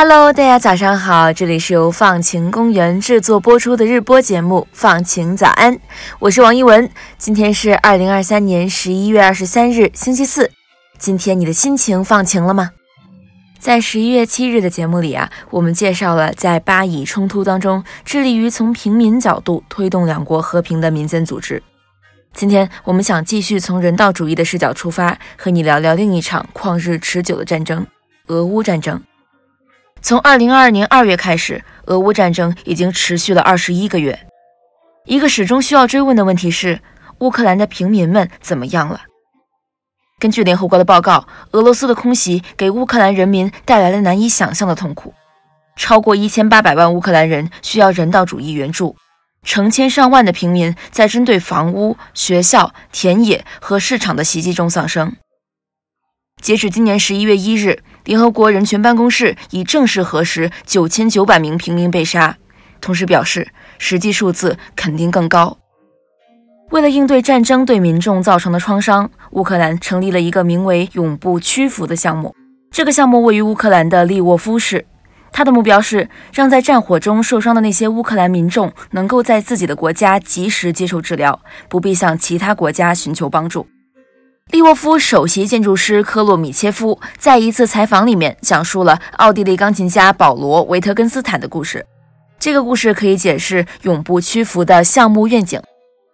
Hello，大家早上好，这里是由放晴公园制作播出的日播节目《放晴早安》，我是王一文。今天是二零二三年十一月二十三日，星期四。今天你的心情放晴了吗？在十一月七日的节目里啊，我们介绍了在巴以冲突当中致力于从平民角度推动两国和平的民间组织。今天我们想继续从人道主义的视角出发，和你聊聊另一场旷日持久的战争——俄乌战争。从二零二二年二月开始，俄乌战争已经持续了二十一个月。一个始终需要追问的问题是：乌克兰的平民们怎么样了？根据联合国的报告，俄罗斯的空袭给乌克兰人民带来了难以想象的痛苦，超过一千八百万乌克兰人需要人道主义援助，成千上万的平民在针对房屋、学校、田野和市场的袭击中丧生。截止今年十一月一日，联合国人权办公室已正式核实九千九百名平民被杀，同时表示实际数字肯定更高。为了应对战争对民众造成的创伤，乌克兰成立了一个名为“永不屈服”的项目。这个项目位于乌克兰的利沃夫市，它的目标是让在战火中受伤的那些乌克兰民众能够在自己的国家及时接受治疗，不必向其他国家寻求帮助。利沃夫首席建筑师科洛米切夫在一次采访里面讲述了奥地利钢琴家保罗·维特根斯坦的故事。这个故事可以解释“永不屈服”的项目愿景。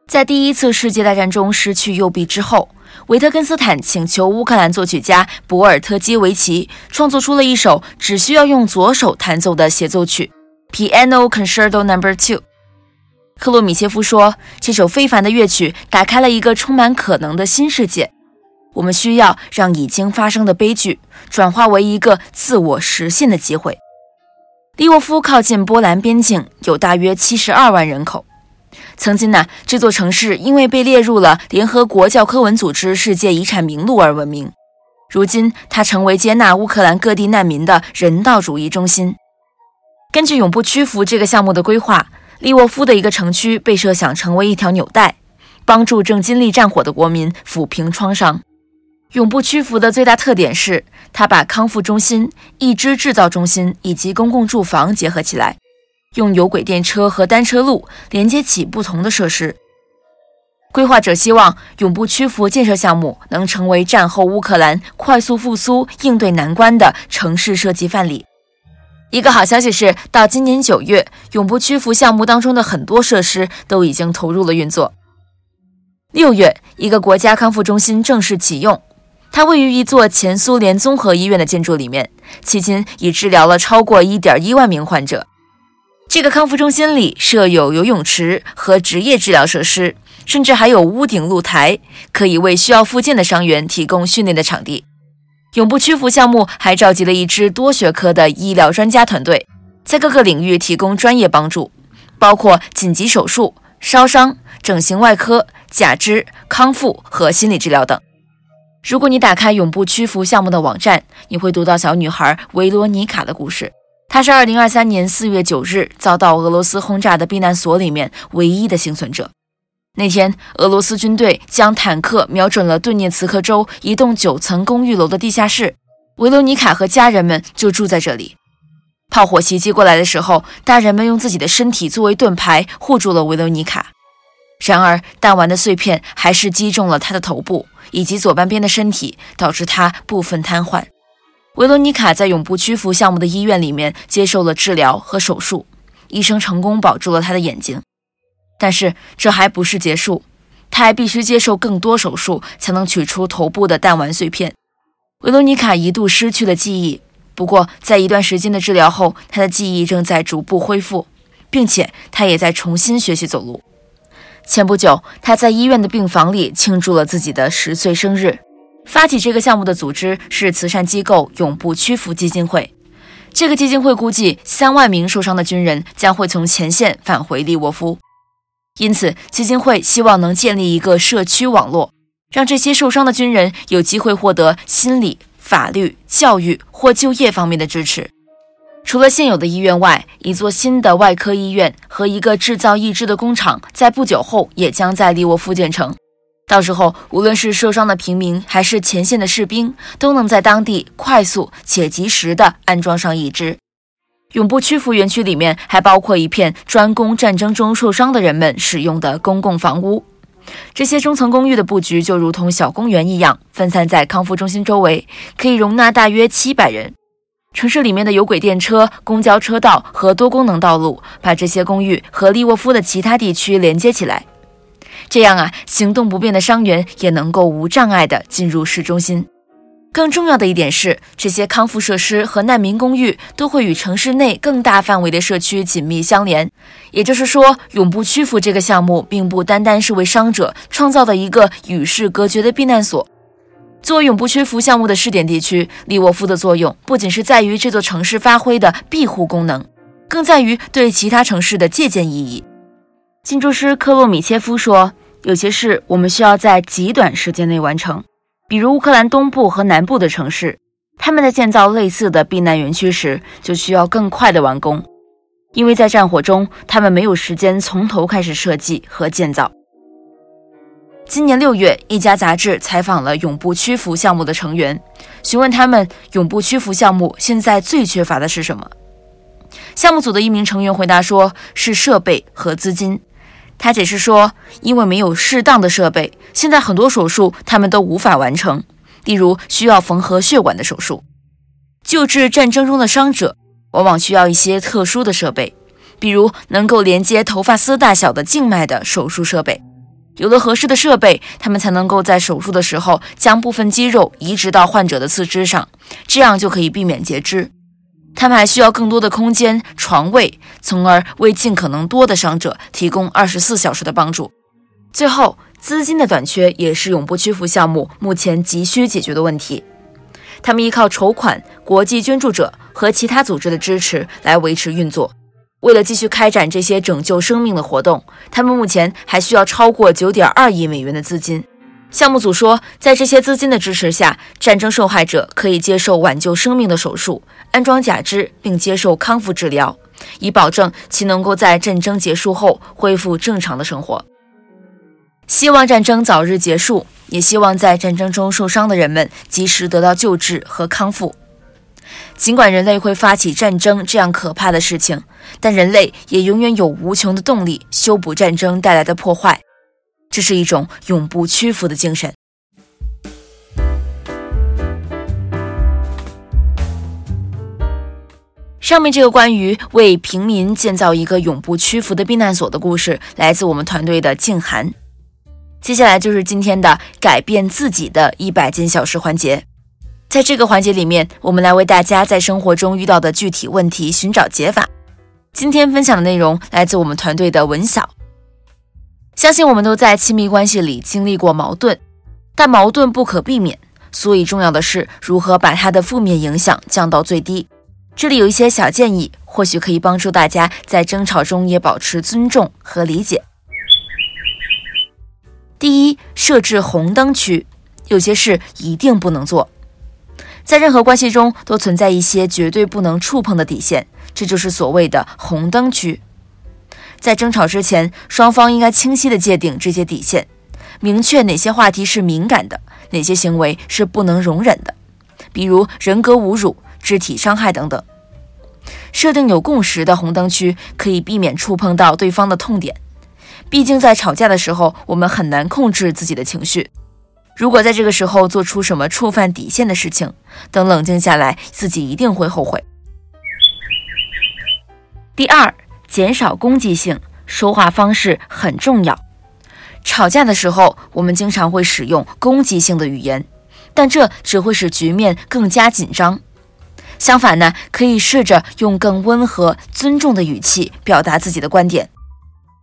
在第一次世界大战中失去右臂之后，维特根斯坦请求乌克兰作曲家博尔特基维奇创作出了一首只需要用左手弹奏的协奏曲《Piano Concerto No. 2》。克洛米切夫说：“这首非凡的乐曲打开了一个充满可能的新世界。”我们需要让已经发生的悲剧转化为一个自我实现的机会。利沃夫靠近波兰边境，有大约七十二万人口。曾经呢，这座城市因为被列入了联合国教科文组织世界遗产名录而闻名。如今，它成为接纳乌克兰各地难民的人道主义中心。根据“永不屈服”这个项目的规划，利沃夫的一个城区被设想成为一条纽带，帮助正经历战火的国民抚平创伤。永不屈服的最大特点是，它把康复中心、义肢制造中心以及公共住房结合起来，用有轨电车和单车路连接起不同的设施。规划者希望永不屈服建设项目能成为战后乌克兰快速复苏、应对难关的城市设计范例。一个好消息是，到今年九月，永不屈服项目当中的很多设施都已经投入了运作。六月，一个国家康复中心正式启用。它位于一座前苏联综合医院的建筑里面，迄今已治疗了超过1.1万名患者。这个康复中心里设有游泳池和职业治疗设施，甚至还有屋顶露台，可以为需要复健的伤员提供训练的场地。永不屈服项目还召集了一支多学科的医疗专家团队，在各个领域提供专业帮助，包括紧急手术、烧伤、整形外科、假肢康复和心理治疗等。如果你打开永不屈服项目的网站，你会读到小女孩维罗妮卡的故事。她是2023年4月9日遭到俄罗斯轰炸的避难所里面唯一的幸存者。那天，俄罗斯军队将坦克瞄准了顿涅茨克州一栋九层公寓楼的地下室，维罗妮卡和家人们就住在这里。炮火袭击过来的时候，大人们用自己的身体作为盾牌护住了维罗妮卡。然而，弹丸的碎片还是击中了他的头部以及左半边的身体，导致他部分瘫痪。维罗妮卡在永不屈服项目的医院里面接受了治疗和手术，医生成功保住了他的眼睛。但是这还不是结束，他还必须接受更多手术才能取出头部的弹丸碎片。维罗妮卡一度失去了记忆，不过在一段时间的治疗后，他的记忆正在逐步恢复，并且他也在重新学习走路。前不久，他在医院的病房里庆祝了自己的十岁生日。发起这个项目的组织是慈善机构“永不屈服基金会”。这个基金会估计，三万名受伤的军人将会从前线返回利沃夫，因此基金会希望能建立一个社区网络，让这些受伤的军人有机会获得心理、法律、教育或就业方面的支持。除了现有的医院外，一座新的外科医院和一个制造义肢的工厂在不久后也将在利沃夫建成。到时候，无论是受伤的平民还是前线的士兵，都能在当地快速且及时地安装上义肢。永不屈服园区里面还包括一片专供战争中受伤的人们使用的公共房屋。这些中层公寓的布局就如同小公园一样，分散在康复中心周围，可以容纳大约七百人。城市里面的有轨电车、公交车道和多功能道路，把这些公寓和利沃夫的其他地区连接起来。这样啊，行动不便的伤员也能够无障碍地进入市中心。更重要的一点是，这些康复设施和难民公寓都会与城市内更大范围的社区紧密相连。也就是说，永不屈服这个项目并不单单是为伤者创造的一个与世隔绝的避难所。作为永不屈服项目的试点地区，利沃夫的作用不仅是在于这座城市发挥的庇护功能，更在于对其他城市的借鉴意义。建筑师科洛米切夫说：“有些事我们需要在极短时间内完成，比如乌克兰东部和南部的城市，他们在建造类似的避难园区时就需要更快的完工，因为在战火中，他们没有时间从头开始设计和建造。”今年六月，一家杂志采访了永不屈服项目的成员，询问他们永不屈服项目现在最缺乏的是什么。项目组的一名成员回答说：“是设备和资金。”他解释说：“因为没有适当的设备，现在很多手术他们都无法完成，例如需要缝合血管的手术。救治战争中的伤者，往往需要一些特殊的设备，比如能够连接头发丝大小的静脉的手术设备。”有了合适的设备，他们才能够在手术的时候将部分肌肉移植到患者的四肢上，这样就可以避免截肢。他们还需要更多的空间、床位，从而为尽可能多的伤者提供二十四小时的帮助。最后，资金的短缺也是永不屈服项目目前急需解决的问题。他们依靠筹款、国际捐助者和其他组织的支持来维持运作。为了继续开展这些拯救生命的活动，他们目前还需要超过九点二亿美元的资金。项目组说，在这些资金的支持下，战争受害者可以接受挽救生命的手术、安装假肢，并接受康复治疗，以保证其能够在战争结束后恢复正常的生活。希望战争早日结束，也希望在战争中受伤的人们及时得到救治和康复。尽管人类会发起战争这样可怕的事情，但人类也永远有无穷的动力修补战争带来的破坏。这是一种永不屈服的精神。上面这个关于为平民建造一个永不屈服的避难所的故事，来自我们团队的静涵。接下来就是今天的改变自己的一百件小事环节。在这个环节里面，我们来为大家在生活中遇到的具体问题寻找解法。今天分享的内容来自我们团队的文晓。相信我们都在亲密关系里经历过矛盾，但矛盾不可避免，所以重要的是如何把它的负面影响降到最低。这里有一些小建议，或许可以帮助大家在争吵中也保持尊重和理解。第一，设置红灯区，有些事一定不能做。在任何关系中都存在一些绝对不能触碰的底线，这就是所谓的红灯区。在争吵之前，双方应该清晰地界定这些底线，明确哪些话题是敏感的，哪些行为是不能容忍的，比如人格侮辱、肢体伤害等等。设定有共识的红灯区，可以避免触碰到对方的痛点。毕竟在吵架的时候，我们很难控制自己的情绪。如果在这个时候做出什么触犯底线的事情，等冷静下来，自己一定会后悔。第二，减少攻击性，说话方式很重要。吵架的时候，我们经常会使用攻击性的语言，但这只会使局面更加紧张。相反呢，可以试着用更温和、尊重的语气表达自己的观点，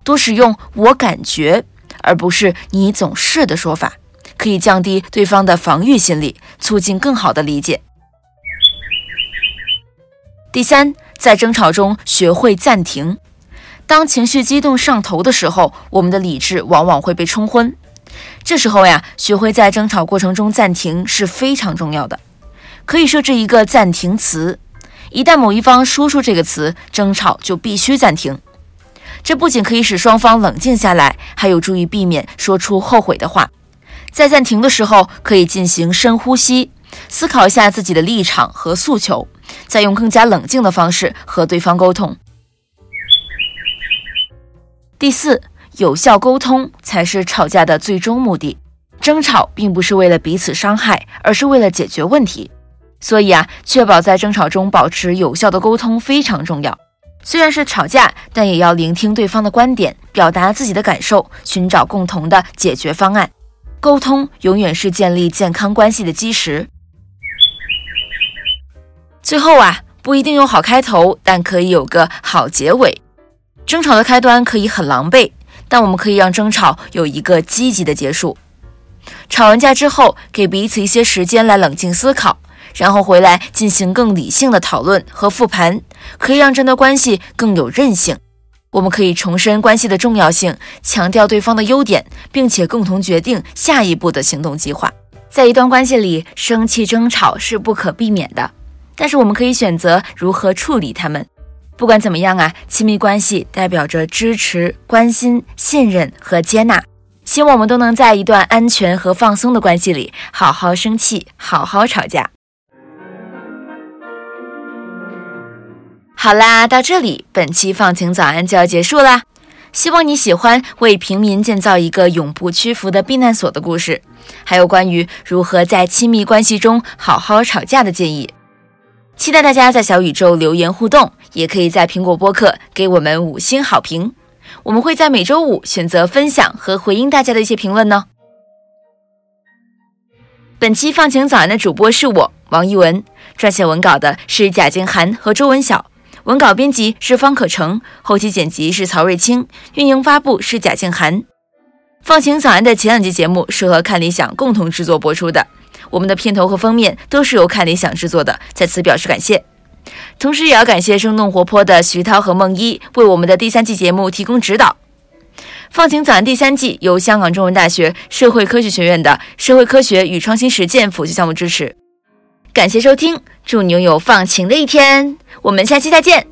多使用“我感觉”而不是“你总是”的说法。可以降低对方的防御心理，促进更好的理解。第三，在争吵中学会暂停。当情绪激动上头的时候，我们的理智往往会被冲昏。这时候呀，学会在争吵过程中暂停是非常重要的。可以设置一个暂停词，一旦某一方说出这个词，争吵就必须暂停。这不仅可以使双方冷静下来，还有助于避免说出后悔的话。在暂停的时候，可以进行深呼吸，思考一下自己的立场和诉求，再用更加冷静的方式和对方沟通。第四，有效沟通才是吵架的最终目的。争吵并不是为了彼此伤害，而是为了解决问题。所以啊，确保在争吵中保持有效的沟通非常重要。虽然是吵架，但也要聆听对方的观点，表达自己的感受，寻找共同的解决方案。沟通永远是建立健康关系的基石。最后啊，不一定有好开头，但可以有个好结尾。争吵的开端可以很狼狈，但我们可以让争吵有一个积极的结束。吵完架之后，给彼此一些时间来冷静思考，然后回来进行更理性的讨论和复盘，可以让这段关系更有韧性。我们可以重申关系的重要性，强调对方的优点，并且共同决定下一步的行动计划。在一段关系里，生气争吵是不可避免的，但是我们可以选择如何处理它们。不管怎么样啊，亲密关系代表着支持、关心、信任和接纳。希望我们都能在一段安全和放松的关系里，好好生气，好好吵架。好啦，到这里，本期放晴早安就要结束啦。希望你喜欢为平民建造一个永不屈服的避难所的故事，还有关于如何在亲密关系中好好吵架的建议。期待大家在小宇宙留言互动，也可以在苹果播客给我们五星好评。我们会在每周五选择分享和回应大家的一些评论呢。本期放晴早安的主播是我王一文，撰写文稿的是贾静涵和周文晓，文稿编辑是方可成，后期剪辑是曹瑞清，运营发布是贾静涵。放晴早安的前两集节目是和看理想共同制作播出的。我们的片头和封面都是由看理想制作的，在此表示感谢。同时，也要感谢生动活泼的徐涛和梦一为我们的第三季节目提供指导。放晴早安第三季由香港中文大学社会科学学院的社会科学与创新实践辅修项目支持。感谢收听，祝你拥有放晴的一天。我们下期再见。